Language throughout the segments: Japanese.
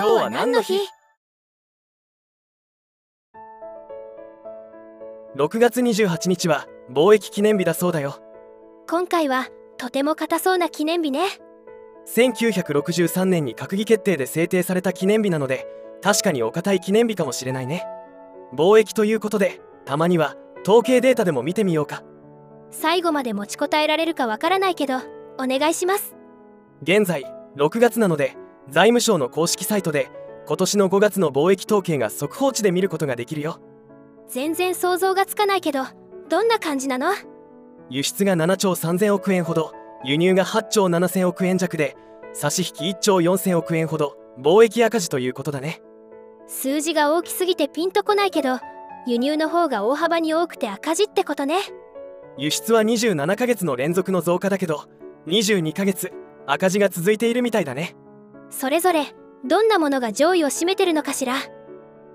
今日は何の日 ?6 月28日は貿易記念日だそうだよ。今回はとても硬そうな記念日ね。1963年に閣議決定で制定された記念日なので確かにお堅い記念日かもしれないね。貿易ということでたまには統計データでも見てみようか。最後まで持ちこたえられるかわからないけどお願いします。現在6月なので財務省の公式サイトで今年の5月の貿易統計が速報値で見ることができるよ。全然想像がつかないけどどんな感じなの？輸出が7兆3000億円ほど輸入が8兆7000億円弱で差し引き1兆4000億円ほど貿易赤字ということだね。数字が大きすぎてピンとこないけど輸入の方が大幅に多くて赤字ってことね。輸出は27ヶ月の連続の増加だけど22ヶ月赤字が続いているみたいだねそれぞれどんなものが上位を占めてるのかしら？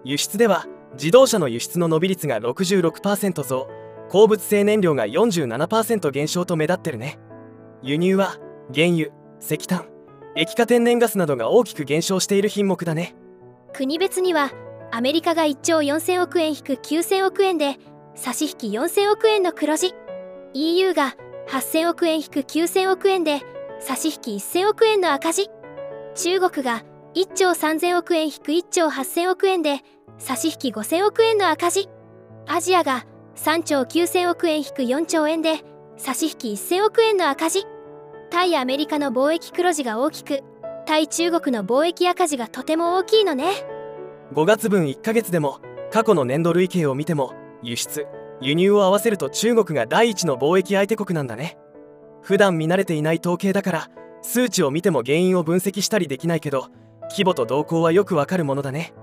輸出では自動車の輸出の伸び率が66%増。鉱物性燃料が47%減少と目立ってるね。輸入は原油石炭。液化天然ガスなどが大きく減少している品目だね。国別にはアメリカが1兆4000億円引く9000億円で差し引き4000億円の黒字。EU が8000億円引く9000億円で差し引き1000億円の赤字中国が1兆3000億円引く1兆8000億円で差し引き5000億円の赤字。アジアが3兆9000億円引く4兆円で差し引き1000億円の赤字。対アメリカの貿易黒字が大きく対中国の貿易赤字がとても大きいのね。5月分1ヶ月でも過去の年度累計を見ても輸出輸入を合わせると中国が第一の貿易相手国なんだね。普段見慣れていない統計だから数値を見ても原因を分析したりできないけど規模と動向はよくわかるものだね。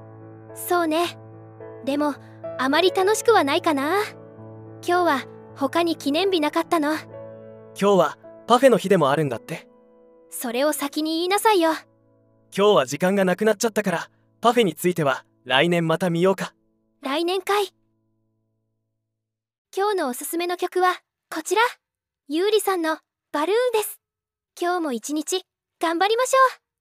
そうね。でもあまり楽しくはないかな。今日は他に記念日なかったの。今日はパフェの日でもあるんだって。それを先に言いなさいよ。今日は時間がなくなっちゃったからパフェについては来年また見ようか。来年かい。今日のおすすめの曲はこちら。ゆうりさんのバルーンです今日も一日頑張りましょう。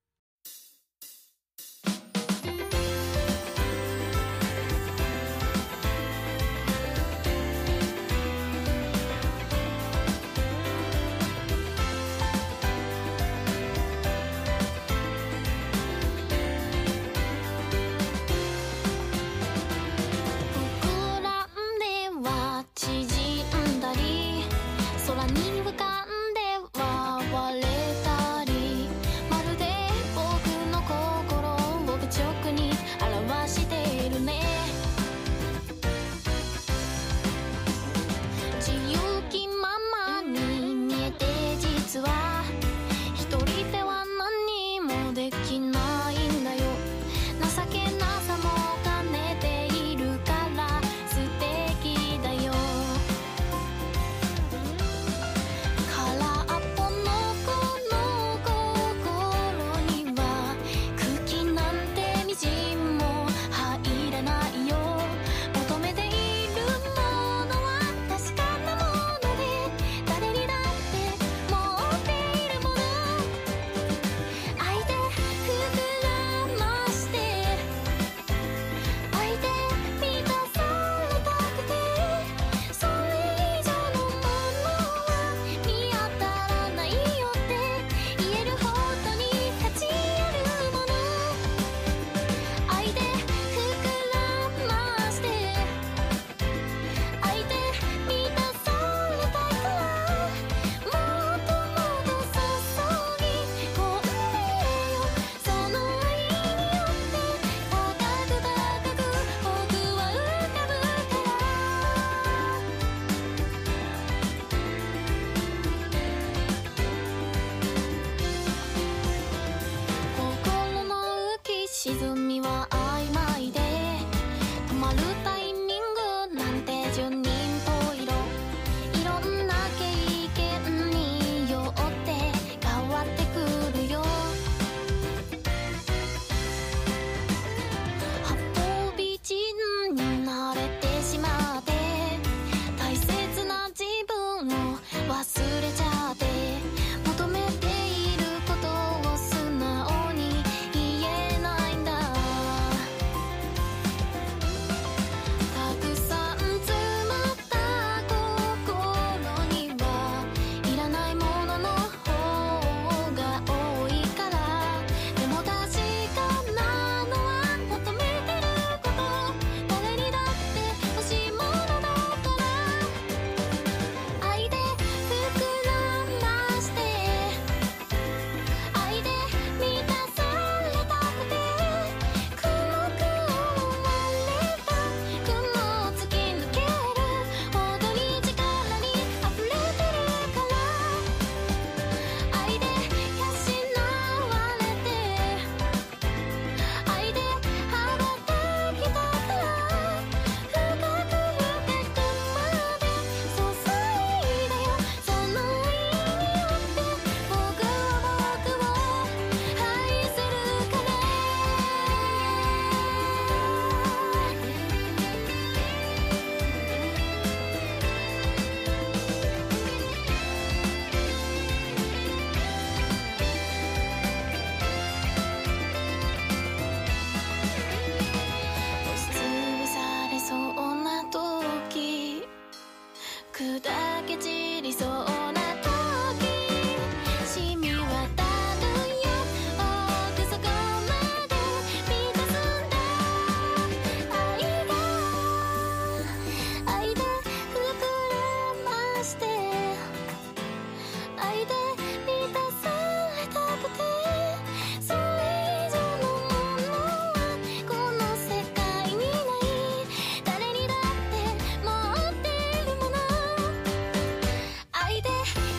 いで